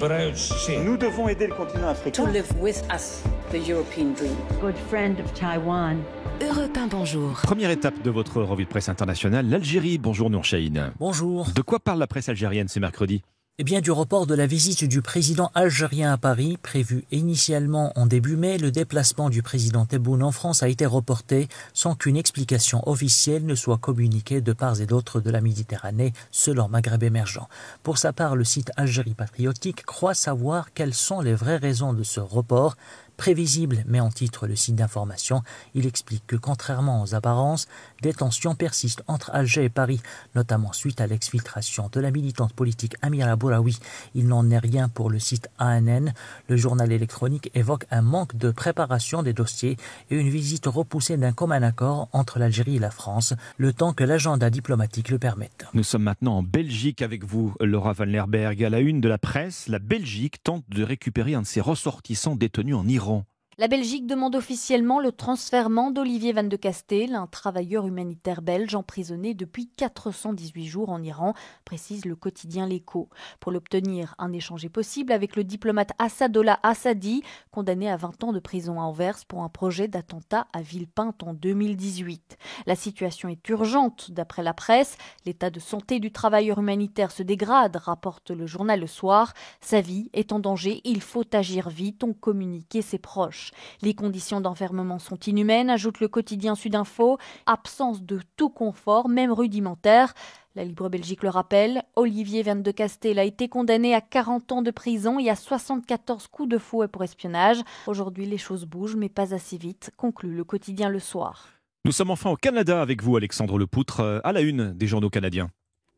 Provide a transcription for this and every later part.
Nous devons aider le continent africain. To live with us, the European dream. Good friend of Taiwan. Europe 1, bonjour. Première étape de votre revue de presse internationale, l'Algérie. Bonjour Nour Chahine. Bonjour. De quoi parle la presse algérienne ce mercredi? Eh bien, du report de la visite du président algérien à Paris, prévu initialement en début mai, le déplacement du président Tebboune en France a été reporté sans qu'une explication officielle ne soit communiquée de part et d'autre de la Méditerranée, selon Maghreb émergent. Pour sa part, le site Algérie patriotique croit savoir quelles sont les vraies raisons de ce report, Prévisible, mais en titre le site d'information, il explique que contrairement aux apparences, des tensions persistent entre Alger et Paris, notamment suite à l'exfiltration de la militante politique Amira Bouraoui. Il n'en est rien pour le site ANN. Le journal électronique évoque un manque de préparation des dossiers et une visite repoussée d'un commun accord entre l'Algérie et la France, le temps que l'agenda diplomatique le permette. Nous sommes maintenant en Belgique avec vous, Laura Van Lerberg. À la une de la presse, la Belgique tente de récupérer un de ses ressortissants détenus en Iran. La Belgique demande officiellement le transfèrement d'Olivier Van de Castel, un travailleur humanitaire belge emprisonné depuis 418 jours en Iran, précise le quotidien L'Echo. Pour l'obtenir, un échange est possible avec le diplomate Assadola Assadi, condamné à 20 ans de prison à Anvers pour un projet d'attentat à Villepinte en 2018. La situation est urgente, d'après la presse. L'état de santé du travailleur humanitaire se dégrade, rapporte le journal Le Soir. Sa vie est en danger, il faut agir vite, ont communiqué ses proches. Les conditions d'enfermement sont inhumaines, ajoute le quotidien Sudinfo. Absence de tout confort, même rudimentaire. La Libre Belgique le rappelle, Olivier Van de Castel a été condamné à 40 ans de prison et à 74 coups de fouet pour espionnage. Aujourd'hui, les choses bougent, mais pas assez vite, conclut le quotidien Le Soir. Nous sommes enfin au Canada avec vous, Alexandre Lepoutre, euh, à la une des journaux canadiens.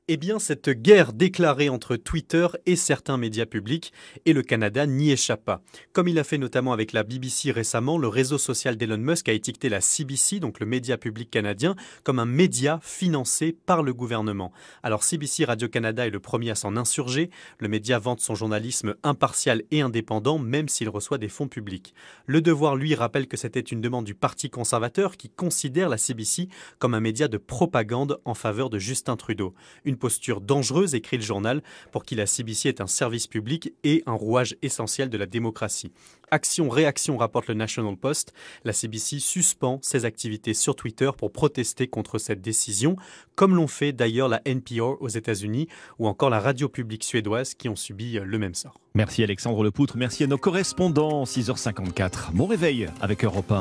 Eh bien, cette guerre déclarée entre Twitter et certains médias publics, et le Canada n'y échappe pas. Comme il a fait notamment avec la BBC récemment, le réseau social d'Elon Musk a étiqueté la CBC, donc le média public canadien, comme un média financé par le gouvernement. Alors CBC Radio-Canada est le premier à s'en insurger. Le média vante son journalisme impartial et indépendant, même s'il reçoit des fonds publics. Le Devoir, lui, rappelle que c'était une demande du Parti conservateur qui considère la CBC comme un média de propagande en faveur de Justin Trudeau. Une posture dangereuse, écrit le journal, pour qui la CBC est un service public et un rouage essentiel de la démocratie. Action-réaction, rapporte le National Post. La CBC suspend ses activités sur Twitter pour protester contre cette décision, comme l'ont fait d'ailleurs la NPR aux États-Unis ou encore la radio publique suédoise qui ont subi le même sort. Merci Alexandre Lepoutre, merci à nos correspondants, 6h54. Bon réveil avec Europe 1.